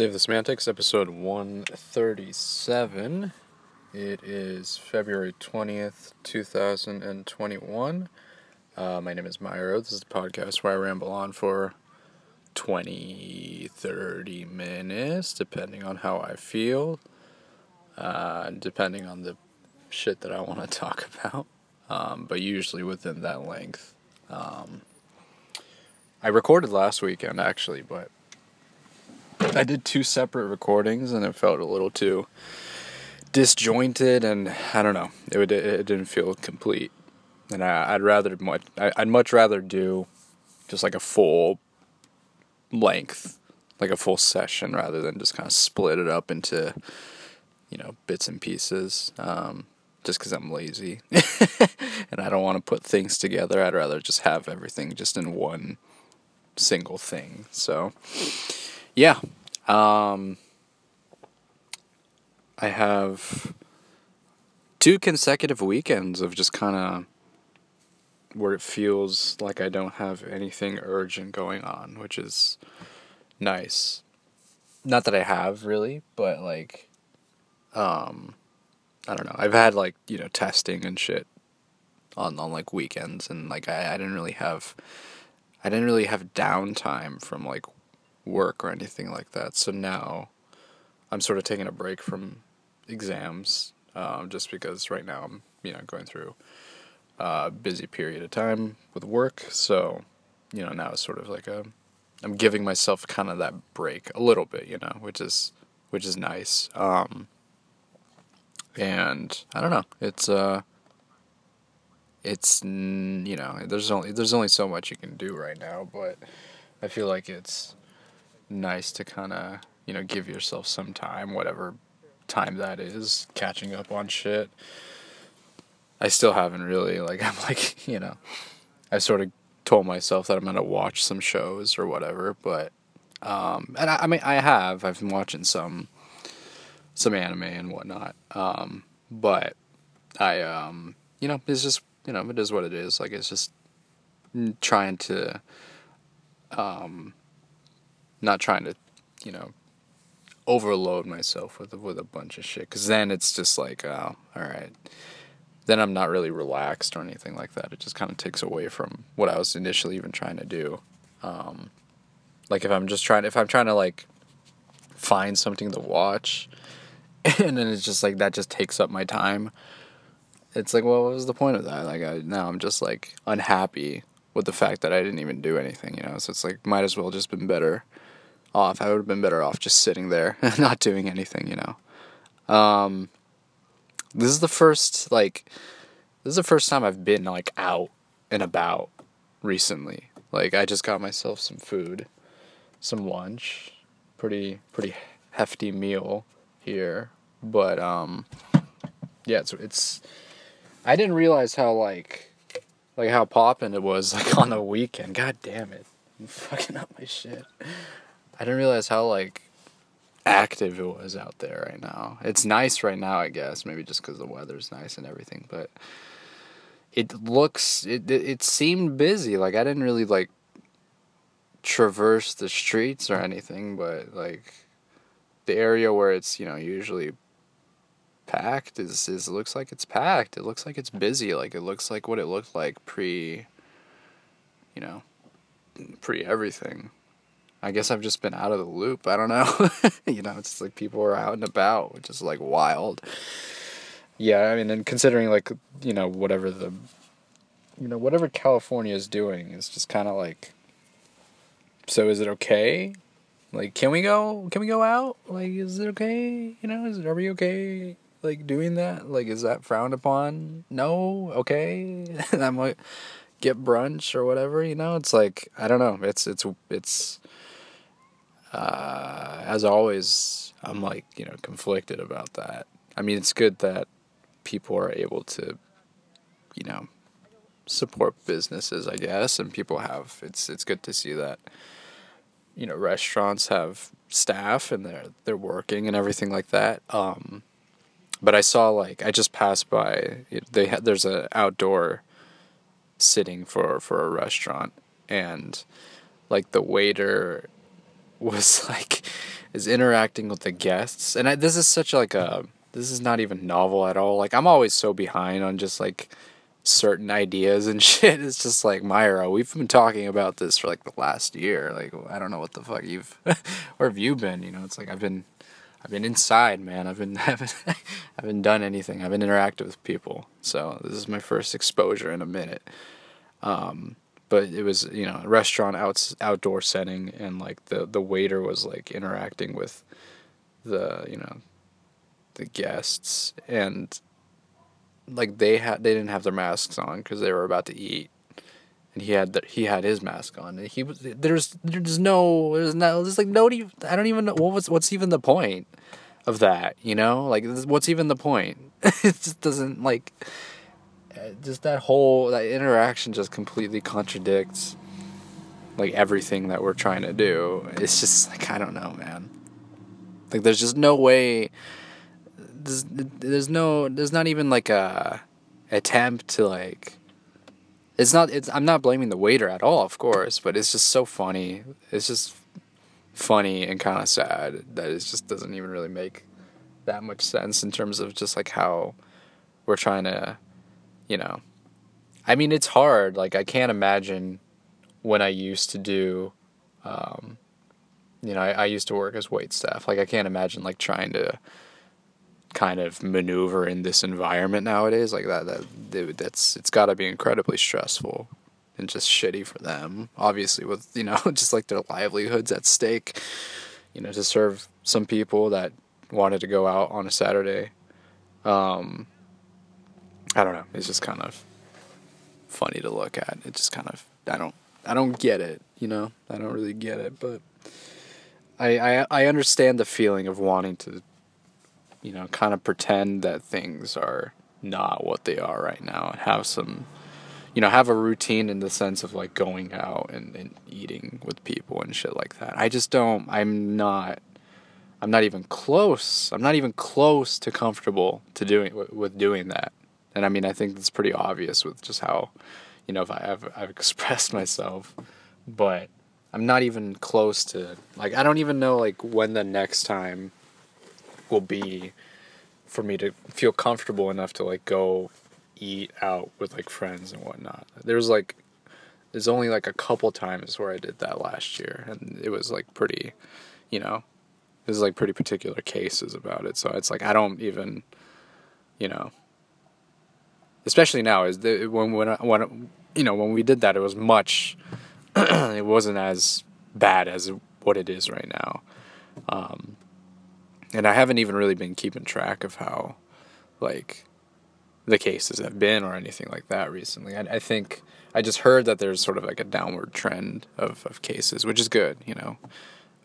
Save the Semantics, episode 137. It is February 20th, 2021. Uh, my name is Myro. This is the podcast where I ramble on for 20, 30 minutes, depending on how I feel, uh, depending on the shit that I want to talk about, um, but usually within that length. Um, I recorded last weekend, actually, but I did two separate recordings and it felt a little too disjointed and I don't know. It would it didn't feel complete. And I, would rather much I'd much rather do just like a full length, like a full session rather than just kind of split it up into you know bits and pieces. Um, just because I'm lazy and I don't want to put things together. I'd rather just have everything just in one single thing. So yeah. Um, I have two consecutive weekends of just kind of where it feels like I don't have anything urgent going on, which is nice. Not that I have really, but like um I don't know. I've had like, you know, testing and shit on on like weekends and like I, I didn't really have I didn't really have downtime from like work or anything like that. So now I'm sort of taking a break from exams um, just because right now I'm, you know, going through a busy period of time with work. So, you know, now it's sort of like a, I'm giving myself kind of that break a little bit, you know, which is, which is nice. Um, and I don't know, it's, uh, it's, you know, there's only, there's only so much you can do right now, but I feel like it's, nice to kind of, you know, give yourself some time, whatever time that is, catching up on shit. I still haven't really, like, I'm like, you know, I sort of told myself that I'm going to watch some shows or whatever, but, um, and I, I mean, I have, I've been watching some, some anime and whatnot, um, but I, um, you know, it's just, you know, it is what it is. Like, it's just trying to, um, not trying to, you know, overload myself with with a bunch of shit. Because then it's just like, oh, all right. Then I'm not really relaxed or anything like that. It just kind of takes away from what I was initially even trying to do. Um, like if I'm just trying, if I'm trying to like find something to watch, and then it's just like that just takes up my time. It's like, well, what was the point of that? Like, I, now I'm just like unhappy with the fact that I didn't even do anything, you know. So it's like, might as well just been better off. I would have been better off just sitting there not doing anything, you know. Um, this is the first like this is the first time I've been like out and about recently. Like I just got myself some food, some lunch, pretty pretty hefty meal here, but um yeah, it's it's I didn't realize how like like how poppin' it was like on the weekend. God damn it. I'm fucking up my shit. I didn't realize how like active it was out there right now. It's nice right now, I guess, maybe just because the weather's nice and everything. But it looks it it seemed busy. Like I didn't really like traverse the streets or anything, but like the area where it's you know usually packed is is looks like it's packed. It looks like it's busy. Like it looks like what it looked like pre. You know, pre everything. I guess I've just been out of the loop. I don't know. you know, it's like people are out and about, which is like wild. Yeah, I mean, and considering like you know whatever the, you know whatever California is doing is just kind of like. So is it okay? Like, can we go? Can we go out? Like, is it okay? You know, is it? Are we okay? Like doing that? Like, is that frowned upon? No. Okay. I'm like, get brunch or whatever. You know, it's like I don't know. It's it's it's uh, as always, I'm like, you know, conflicted about that. I mean, it's good that people are able to, you know, support businesses, I guess, and people have. It's it's good to see that, you know, restaurants have staff and they're they're working and everything like that. Um, but I saw like I just passed by. They had there's a outdoor sitting for for a restaurant and like the waiter was like is interacting with the guests, and I, this is such like a this is not even novel at all. Like I'm always so behind on just like certain ideas and shit. It's just like Myra, we've been talking about this for like the last year. Like I don't know what the fuck you've where have you been? You know, it's like I've been I've been inside, man. I've been haven't haven't done anything. I've been interacting with people. So this is my first exposure in a minute. Um, but it was you know a restaurant out outdoor setting, and like the the waiter was like interacting with the you know the guests and like they had they didn't have their masks on because they were about to eat and he had the, he had his mask on and he was there's there's no there's no there's like no I don't even know what was what's even the point of that you know? Like what's even the point? It just doesn't like just that whole that interaction just completely contradicts like everything that we're trying to do it's just like I don't know man like there's just no way there's, there's no there's not even like a attempt to like it's not it's I'm not blaming the waiter at all, of course, but it's just so funny. It's just funny and kind of sad that it just doesn't even really make that much sense in terms of just like how we're trying to, you know. I mean, it's hard. Like I can't imagine when I used to do um, you know, I, I used to work as wait staff. Like I can't imagine like trying to kind of maneuver in this environment nowadays like that that that's it's got to be incredibly stressful and just shitty for them obviously with you know just like their livelihoods at stake you know to serve some people that wanted to go out on a saturday um i don't know it's just kind of funny to look at it just kind of i don't i don't get it you know i don't really get it but I, I I understand the feeling of wanting to you know, kind of pretend that things are not what they are right now and have some, you know, have a routine in the sense of like going out and, and eating with people and shit like that. I just don't, I'm not, I'm not even close. I'm not even close to comfortable to doing with doing that. And I mean, I think that's pretty obvious with just how, you know, if I have I've expressed myself, but I'm not even close to like I don't even know like when the next time will be for me to feel comfortable enough to like go eat out with like friends and whatnot. There's like there's only like a couple times where I did that last year and it was like pretty you know there's like pretty particular cases about it. So it's like I don't even you know especially now is the, when when when you know when we did that it was much it wasn't as bad as what it is right now. Um, and I haven't even really been keeping track of how, like, the cases have been or anything like that recently. I, I think I just heard that there's sort of like a downward trend of, of cases, which is good, you know.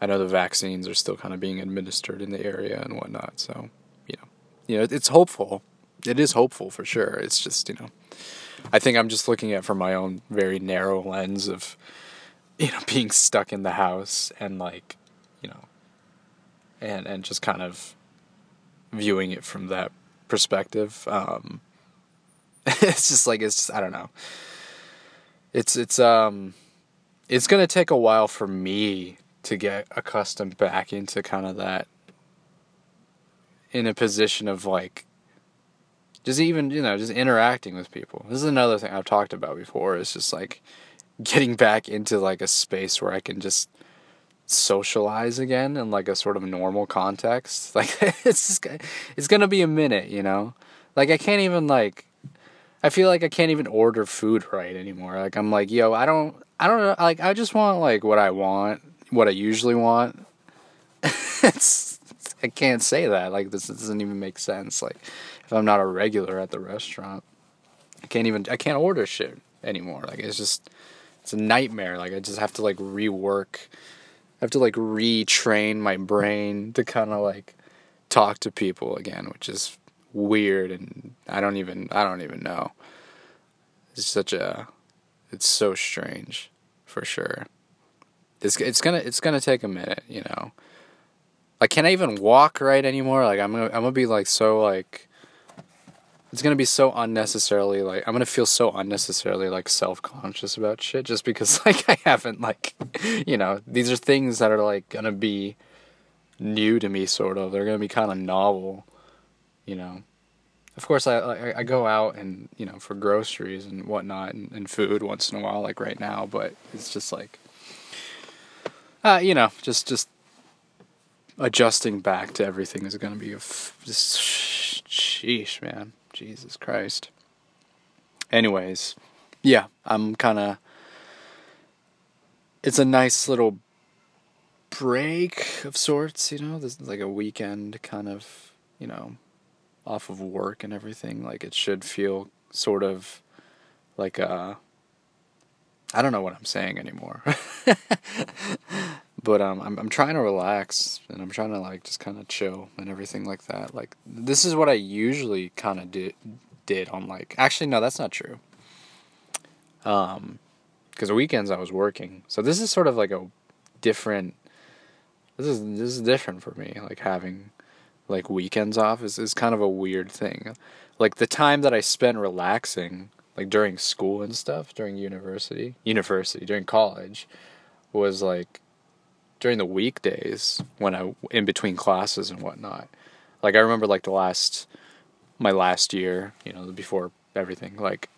I know the vaccines are still kind of being administered in the area and whatnot, so you know, you know, it's hopeful. It is hopeful for sure. It's just you know, I think I'm just looking at from my own very narrow lens of, you know, being stuck in the house and like, you know, and and just kind of viewing it from that perspective. Um, it's just like it's just, I don't know. It's it's um it's gonna take a while for me to get accustomed back into kind of that in a position of like just even you know just interacting with people this is another thing i've talked about before is just like getting back into like a space where i can just socialize again in like a sort of normal context. Like it's just, it's gonna be a minute, you know. Like I can't even like. I feel like I can't even order food right anymore. Like I'm like, yo, I don't, I don't know. Like I just want like what I want, what I usually want. it's I can't say that. Like this doesn't even make sense. Like if I'm not a regular at the restaurant, I can't even I can't order shit anymore. Like it's just it's a nightmare. Like I just have to like rework I have to like retrain my brain to kind of like talk to people again, which is weird and I don't even I don't even know. It's such a it's so strange for sure. It's it's gonna it's gonna take a minute, you know. Like can I even walk right anymore? Like I'm gonna I'm gonna be like so like it's gonna be so unnecessarily like I'm gonna feel so unnecessarily like self conscious about shit just because like I haven't like you know these are things that are like gonna be new to me sort of. They're gonna be kind of novel you know. Of course I, I I go out and you know for groceries and whatnot and, and food once in a while like right now but it's just like uh you know just just adjusting back to everything is gonna be a f- just sheesh man Jesus Christ. Anyways, yeah, I'm kind of. It's a nice little break of sorts, you know. This is like a weekend kind of, you know, off of work and everything. Like it should feel sort of like a. I don't know what I'm saying anymore. but um, I'm I'm trying to relax and I'm trying to like just kind of chill and everything like that. Like this is what I usually kind of did did on like actually no that's not true. Um, because weekends I was working, so this is sort of like a different. This is this is different for me. Like having like weekends off is is kind of a weird thing. Like the time that I spent relaxing, like during school and stuff, during university, university during college, was like during the weekdays when I in between classes and whatnot. Like I remember like the last my last year, you know, before everything, like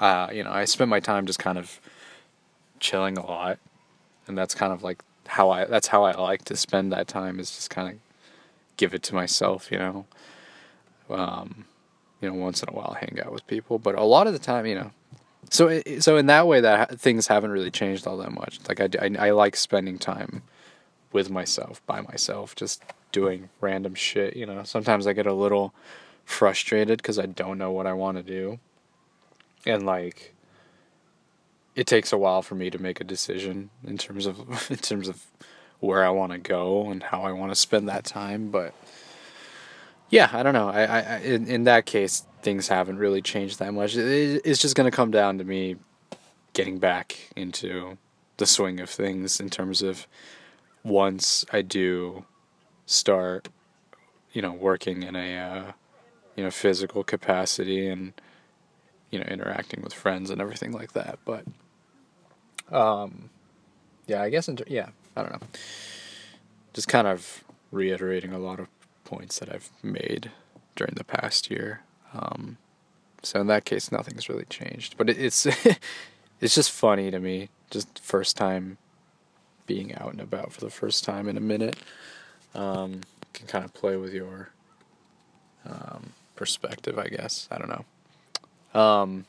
uh, you know, I spent my time just kind of chilling a lot. And that's kind of like how I that's how I like to spend that time is just kind of give it to myself, you know. Um, you know, once in a while hang out with people, but a lot of the time, you know, so so in that way that things haven't really changed all that much. Like I, I, I like spending time with myself, by myself, just doing random shit. You know, sometimes I get a little frustrated because I don't know what I want to do, and like, it takes a while for me to make a decision in terms of in terms of where I want to go and how I want to spend that time. But yeah, I don't know. I, I in in that case, things haven't really changed that much. It, it's just gonna come down to me getting back into the swing of things in terms of once I do start, you know, working in a, uh, you know, physical capacity and, you know, interacting with friends and everything like that. But, um, yeah, I guess, yeah, I don't know. Just kind of reiterating a lot of points that I've made during the past year. Um, so in that case, nothing's really changed. But it, it's, it's just funny to me. Just first time being out and about for the first time in a minute um, can kind of play with your um, perspective, I guess. I don't know. Um,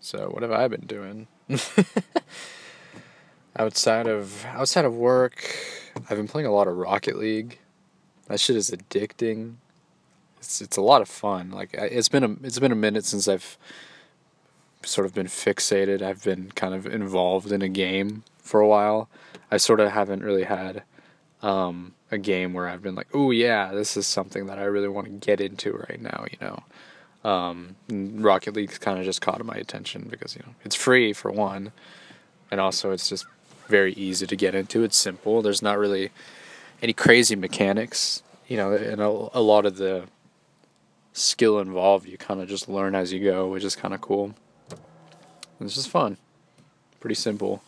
so what have I been doing? outside of outside of work, I've been playing a lot of Rocket League. That shit is addicting. It's it's a lot of fun. Like it's been a it's been a minute since I've sort of been fixated. I've been kind of involved in a game for a while. I sort of haven't really had um, a game where I've been like, oh yeah, this is something that I really want to get into right now. You know, um, Rocket League kind of just caught my attention because you know it's free for one, and also it's just very easy to get into. It's simple. There's not really any crazy mechanics. You know, and a, a lot of the skill involved you kind of just learn as you go, which is kind of cool. It's just fun. Pretty simple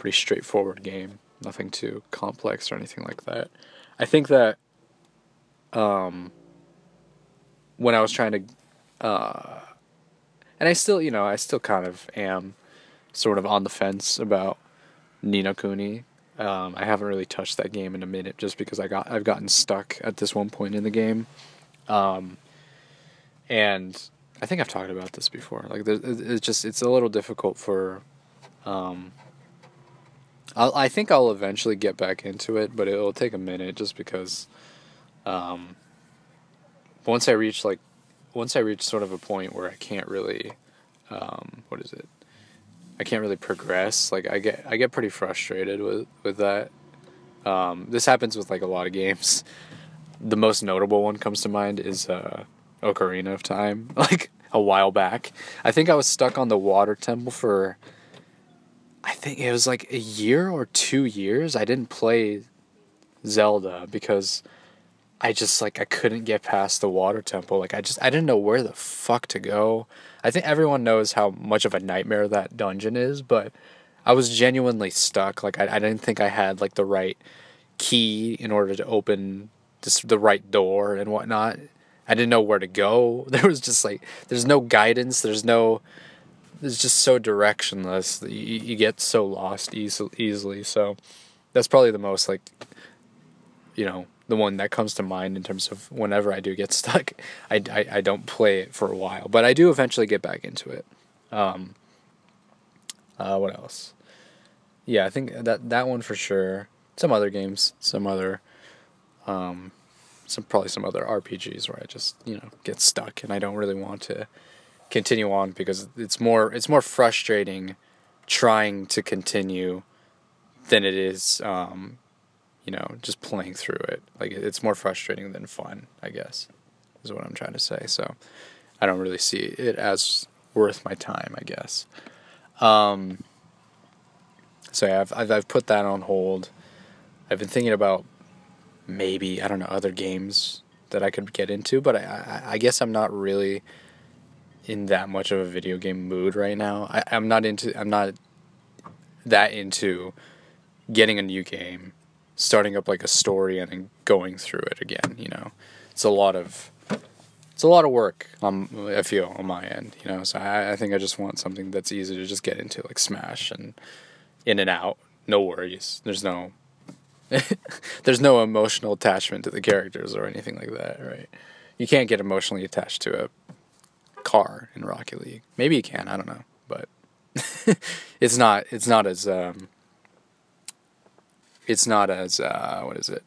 pretty straightforward game. Nothing too complex or anything like that. I think that um, when I was trying to, uh, and I still, you know, I still kind of am sort of on the fence about Ni no Kuni. Um, I haven't really touched that game in a minute just because I got I've gotten stuck at this one point in the game, um, and I think I've talked about this before. Like, it's just it's a little difficult for um, I think I'll eventually get back into it, but it'll take a minute just because um, once I reach like once I reach sort of a point where I can't really um, what is it? I can't really progress. Like I get I get pretty frustrated with with that. Um, this happens with like a lot of games. The most notable one comes to mind is uh, Ocarina of Time. Like a while back, I think I was stuck on the water temple for I think it was like a year or two years. I didn't play Zelda because I just like I couldn't get past the water temple. Like I just I didn't know where the fuck to go. I think everyone knows how much of a nightmare that dungeon is, but I was genuinely stuck. Like I, I didn't think I had like the right key in order to open just the right door and whatnot. I didn't know where to go. There was just like there's no guidance. There's no it's just so directionless. You, you get so lost easily. Easily. So that's probably the most like you know the one that comes to mind in terms of whenever I do get stuck. I, I, I don't play it for a while, but I do eventually get back into it. Um, uh, what else? Yeah, I think that that one for sure. Some other games, some other, um, some probably some other RPGs where I just you know get stuck and I don't really want to continue on because it's more it's more frustrating trying to continue than it is um, you know just playing through it. Like it's more frustrating than fun i guess is what i'm trying to say. So i don't really see it as worth my time i guess. Um, so yeah, I've, I've, I've put that on hold. I've been thinking about maybe i don't know other games that i could get into but i, I, I guess i'm not really in that much of a video game mood right now. I, I'm not into I'm not that into getting a new game, starting up like a story and then going through it again, you know. It's a lot of it's a lot of work um, I feel on my end, you know. So I, I think I just want something that's easy to just get into, like Smash and in and out, no worries. There's no there's no emotional attachment to the characters or anything like that, right? You can't get emotionally attached to a car in Rocket League. Maybe you can. I don't know, but it's not. It's not as. Um, it's not as. Uh, what is it?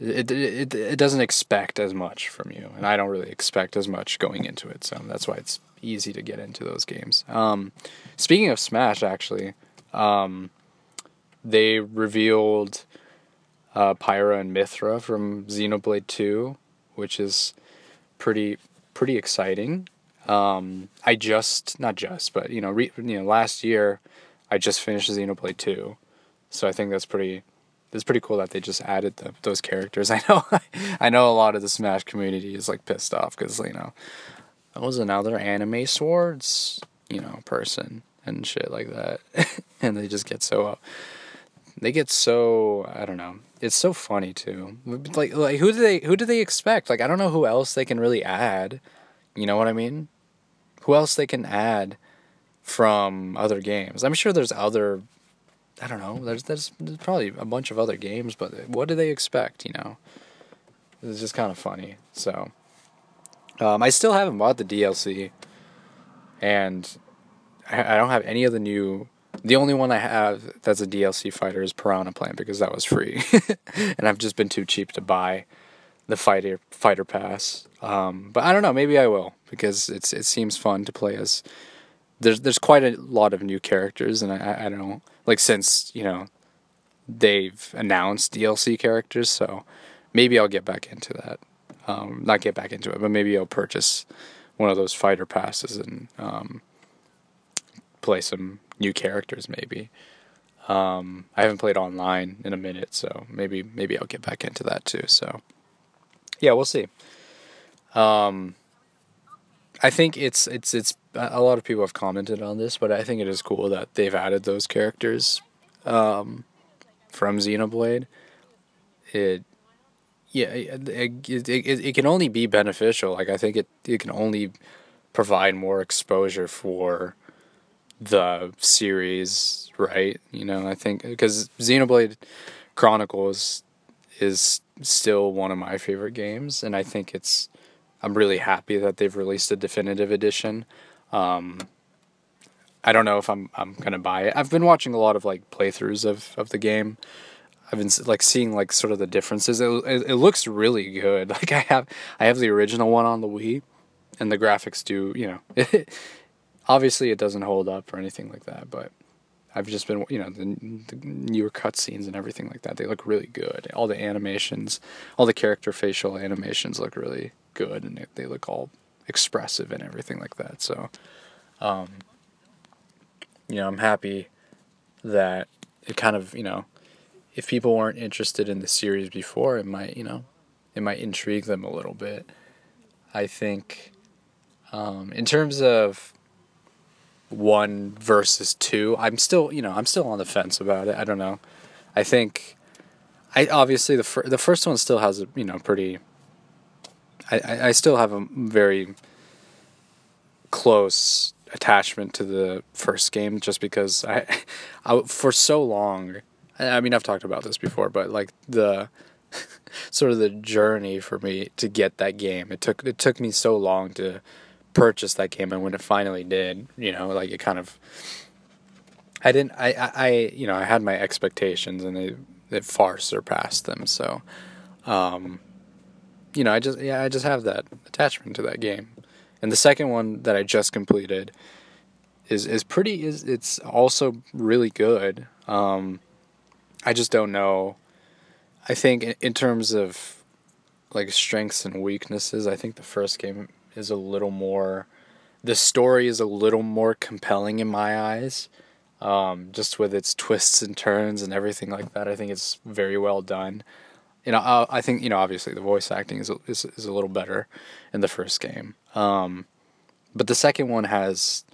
It, it it doesn't expect as much from you, and I don't really expect as much going into it. So that's why it's easy to get into those games. Um, speaking of Smash, actually, um, they revealed uh, Pyra and Mythra from Xenoblade Two, which is pretty pretty exciting. Um, I just not just, but you know, re, you know, last year I just finished Xenoblade Two, so I think that's pretty. It's pretty cool that they just added the, those characters. I know, I know a lot of the Smash community is like pissed off because you know, that was another anime swords, you know, person and shit like that, and they just get so. Uh, they get so I don't know. It's so funny too. Like like who do they who do they expect? Like I don't know who else they can really add. You know what I mean? Who else they can add from other games? I'm sure there's other I don't know. There's there's, there's probably a bunch of other games, but what do they expect, you know? It's just kind of funny. So um, I still haven't bought the DLC and I, don't have any of the new the only one I have that's a DLC fighter is Piranha Plant because that was free, and I've just been too cheap to buy the fighter fighter pass. Um, but I don't know, maybe I will because it's it seems fun to play as. There's there's quite a lot of new characters, and I I don't know like since you know they've announced DLC characters, so maybe I'll get back into that. Um, not get back into it, but maybe I'll purchase one of those fighter passes and um, play some new characters maybe. Um, I haven't played online in a minute, so maybe maybe I'll get back into that too. So yeah, we'll see. Um, I think it's it's it's a lot of people have commented on this, but I think it is cool that they've added those characters um, from Xenoblade. It yeah, it, it, it, it can only be beneficial. Like I think it it can only provide more exposure for the series, right? You know, I think because Xenoblade Chronicles is still one of my favorite games, and I think it's. I'm really happy that they've released a definitive edition. Um, I don't know if I'm I'm gonna buy it. I've been watching a lot of like playthroughs of, of the game. I've been like seeing like sort of the differences. It, it, it looks really good. Like I have I have the original one on the Wii, and the graphics do you know Obviously, it doesn't hold up or anything like that, but I've just been, you know, the, the newer cutscenes and everything like that. They look really good. All the animations, all the character facial animations look really good, and they, look all expressive and everything like that. So, um, you know, I'm happy that it kind of, you know, if people weren't interested in the series before, it might, you know, it it might intrigue them a little bit. I think, um, in terms of one versus two, I'm still, you know, I'm still on the fence about it. I don't know. I think, I obviously the fir- the first one still has a you know pretty. I, I, still have a very close attachment to the first game just because I, I for so long I mean I've talked about this before but like the sort of the journey for me to get that game it took it took me so long to purchase that game. And when it finally did you know like it kind of I didn't I I, I you know I had my expectations and it it far surpassed them. So um you know I just yeah I just have that attachment to that game and the second one that I just completed is is pretty is it's also really good. Um, I just don't know. I think in, in terms of like strengths and weaknesses, I think the first game is a little more. The story is a little more compelling in my eyes, um, just with its twists and turns and everything like that. I think it's very well done. You know, I think you know obviously the voice acting is is, is a little better in the first game. Um, but the second one has,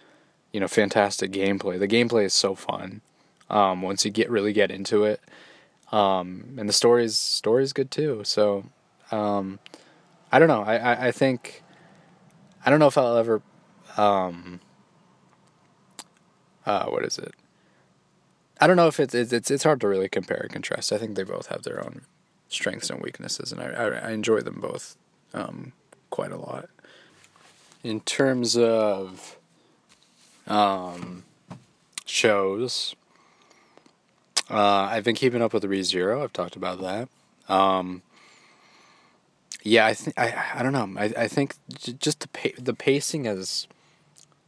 you know, fantastic gameplay. The gameplay is so fun. Um, once you get really get into it, um, and the story is story is good too. So, um, I don't know. I, I, I think I don't know if I'll ever. Um, uh, what is it? I don't know if it's it's it's hard to really compare and contrast. I think they both have their own strengths and weaknesses, and I I, I enjoy them both um, quite a lot in terms of um, shows, uh, I've been keeping up with ReZero. I've talked about that. Um, yeah, I think I I don't know. I I think j- just the pa- the pacing has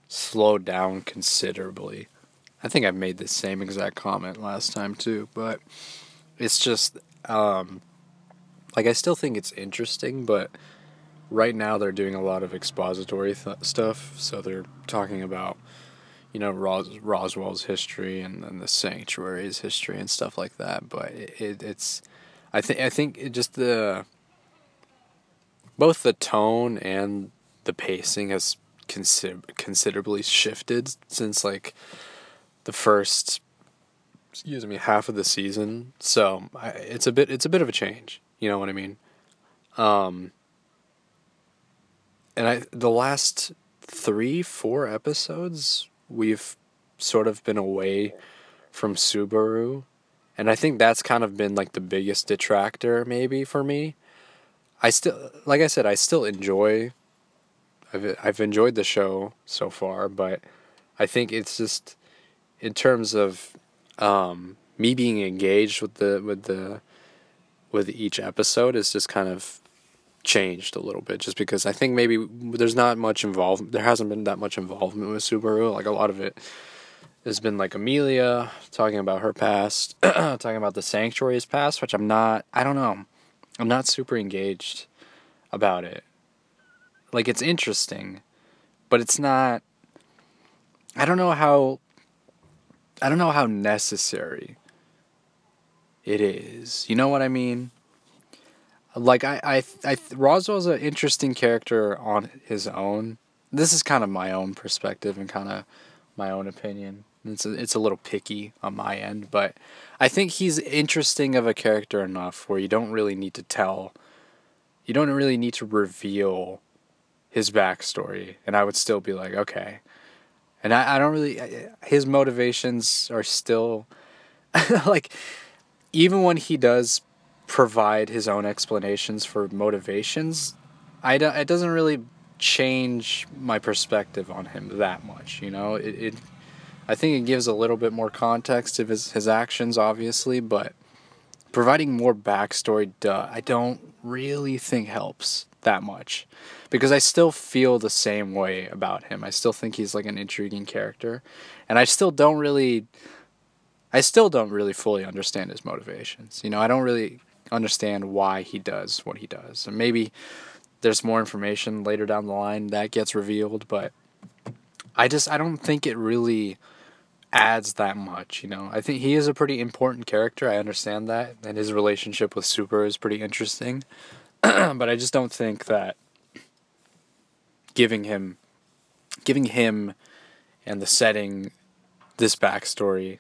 slowed down considerably. I think I made the same exact comment last time too, but it's just um, like I still think it's interesting, but right now they're doing a lot of expository th- stuff. So they're talking about, you know, Ros- Roswaal's history and, and the sanctuary's history and stuff like that. But it, it, it's, I think, I think it just the, both the tone and the pacing has consider- considerably shifted since like the first, excuse me, half of the season. So I, it's a bit, it's a bit of a change. You know what I mean? Um, and I the last three four episodes we've sort of been away from Subaru, and I think that's kind of been like the biggest detractor maybe for me. I still like I said I still enjoy. I've I've enjoyed the show so far, but I think it's just in terms of um, me being engaged with the with the with each episode is just kind of changed a little bit just because I think maybe there's not much involvement. There hasn't been that much involvement with Subaru. Like a lot of it has been like Emilia talking about her past, talking about the sanctuary's past, which I'm not. I don't know. I'm not super engaged about it. Like it's interesting, but it's not. I don't know how. I don't know how necessary it is. You know what I mean? like I, I, I Roswaal's an interesting character on his own. This is kind of my own perspective and kind of my own opinion. It's a, it's a little picky on my end, but I think he's interesting of a character enough where you don't really need to tell, you don't really need to reveal his backstory, and I would still be like, okay. And I, I don't really, his motivations are still, like, even when he does provide his own explanations for motivations, I don't, it doesn't really change my perspective on him that much. You know, it, it I think it gives a little bit more context to his his actions, obviously, but providing more backstory, duh, I don't really think helps that much because I still feel the same way about him. I still think he's like an intriguing character, and I still don't really. I still don't really fully understand his motivations. You know, I don't really understand why he does what he does. And maybe there's more information later down the line that gets revealed, but I just I don't think it really adds that much, you know. I think he is a pretty important character. I understand that, and his relationship with Super is pretty interesting. but I just don't think that giving him giving him and the setting this backstory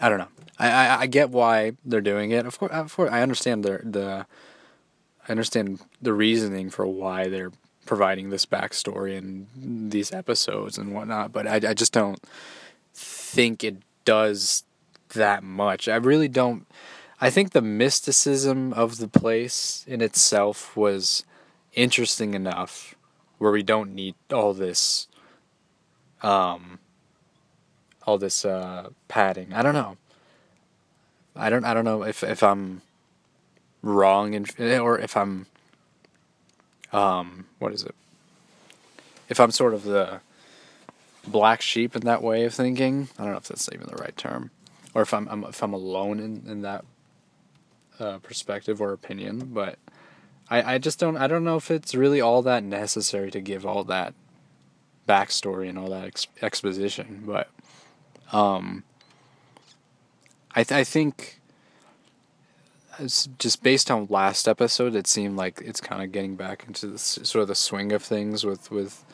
I don't know. I, I, I get why they're doing it. Of course, of course I understand the the I understand the reasoning for why they're providing this backstory and these episodes and whatnot, but I, I just don't think it does that much. I really don't. I think the mysticism of the place in itself was interesting enough where we don't need all this um all this uh padding. I don't know. I don't I don't know if if I'm wrong in or if I'm um what is it? If I'm sort of the black sheep in that way of thinking. I don't know if that's even the right term, or if I'm, I'm if I'm alone in in that uh, perspective or opinion. But I I just don't I don't know if it's really all that necessary to give all that backstory and all that ex- exposition. But um, I th- I think. Just based on last episode, it seemed like it's kind of getting back into the sort of the swing of things with with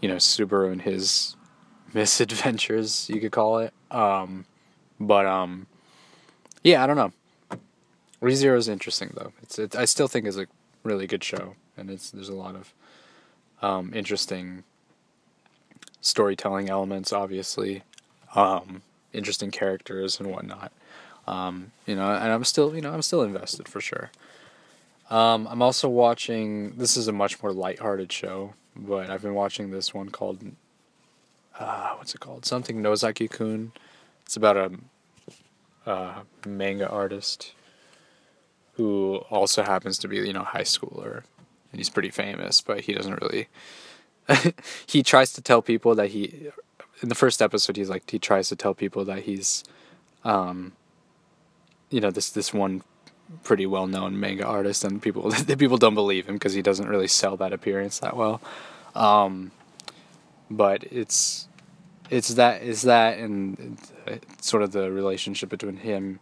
you know Subaru and his misadventures, you could call it. Um, but um, yeah, I don't know. ReZero is interesting though. It's it, I still think is a really good show, and it's there's a lot of um, interesting storytelling elements, obviously, um, interesting characters and whatnot. Um, you know, and I'm still you know I'm still invested for sure. Um, I'm also watching. This is a much more lighthearted show but I've been watching this one called uh, what's it called? Something Nozaki Kun. It's about a, a manga artist who also happens to be you know high schooler, and he's pretty famous, but he doesn't really. he tries to tell people that he, in the first episode, he's like he tries to tell people that he's, um, you know this this one pretty well known manga artist, and people the people don't believe him because he doesn't really sell that appearance that well. Um, but it's it's that that and sort of the relationship between him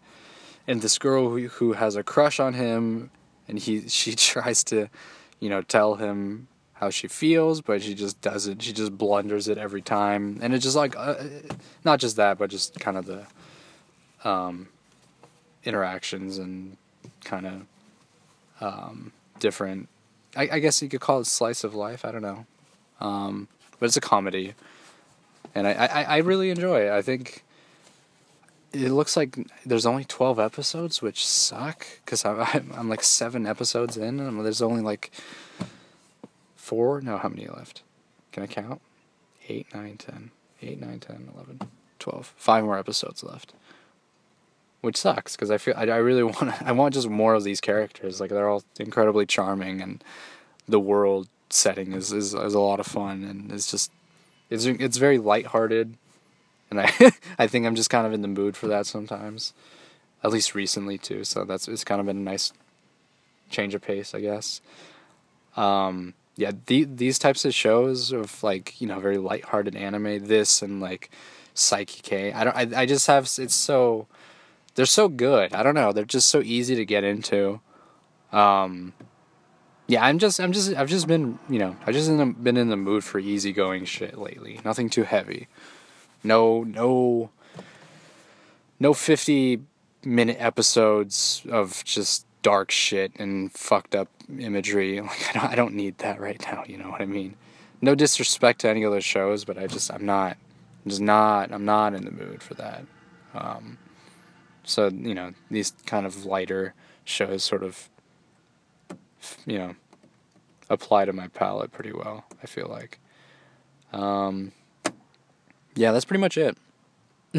and this girl who who has a crush on him, and he she tries to, you know, tell him how she feels, but she just doesn't. She just blunders it every time, and it's just like, uh, not just that, but just kind of the um, interactions and kind of um, different. I, I, guess you could call it slice of life. I don't know, um, but it's a comedy, and I, I, I really enjoy it. I think it looks like there's only 12 episodes, which suck because I'm, I'm like seven episodes in, and there's only like four. No, how many left? Can I count? 8, 9, 10. 8, 9, 10, 11, 12. Five more episodes left which sucks because I feel I, I really want I want just more of these characters. Like they're all incredibly charming, and the world setting is is, is a lot of fun, and it's just it's it's very lighthearted, and I I think I'm just kind of in the mood for that sometimes, at least recently too. So that's it's kind of been a nice change of pace, I guess. Um, yeah, the, these types of shows of like you know very lighthearted anime, this and like Saiki K. I don't I I just have it's so they're so good. I don't know. They're just so easy to get into. Um, yeah, I'm just, I'm just, I've just been, you know, I've just in the, been in the mood for easygoing shit lately. Nothing too heavy. No, no, no 50 minute episodes of just dark shit and fucked up imagery. Like, I don't, I don't need that right now. You know what I mean? No disrespect to any of those shows, but I just, I'm not, I'm just not, I'm not in the mood for that. Um, so, you know, these kind of lighter shows sort of, you know, apply to my palette pretty well, I feel like. Um, yeah, that's pretty much it.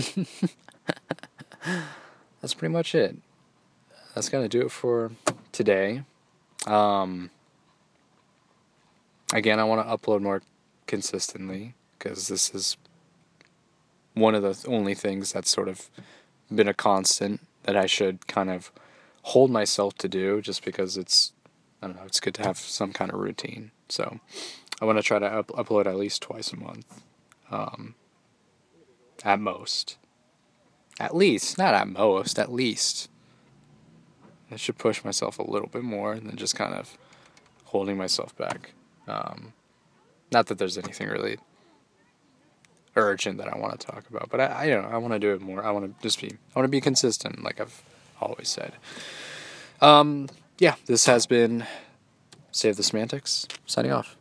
that's pretty much it. That's going to do it for today. Um, again, I want to upload more consistently because this is one of the only things that's sort of been a constant that I should kind of hold myself to do just because it's I don't know, it's good to have some kind of routine. So I want to try to up- upload at least twice a month. Um, at most. At least, not at most, at least. I should push myself a little bit more than just kind of holding myself back. Um, not that there's anything really urgent that I want to talk about, but I, I you know I want to do it more. I want to just be I want to be consistent, like I've always said. Um, yeah, this has been Save the Semantics. Signing off.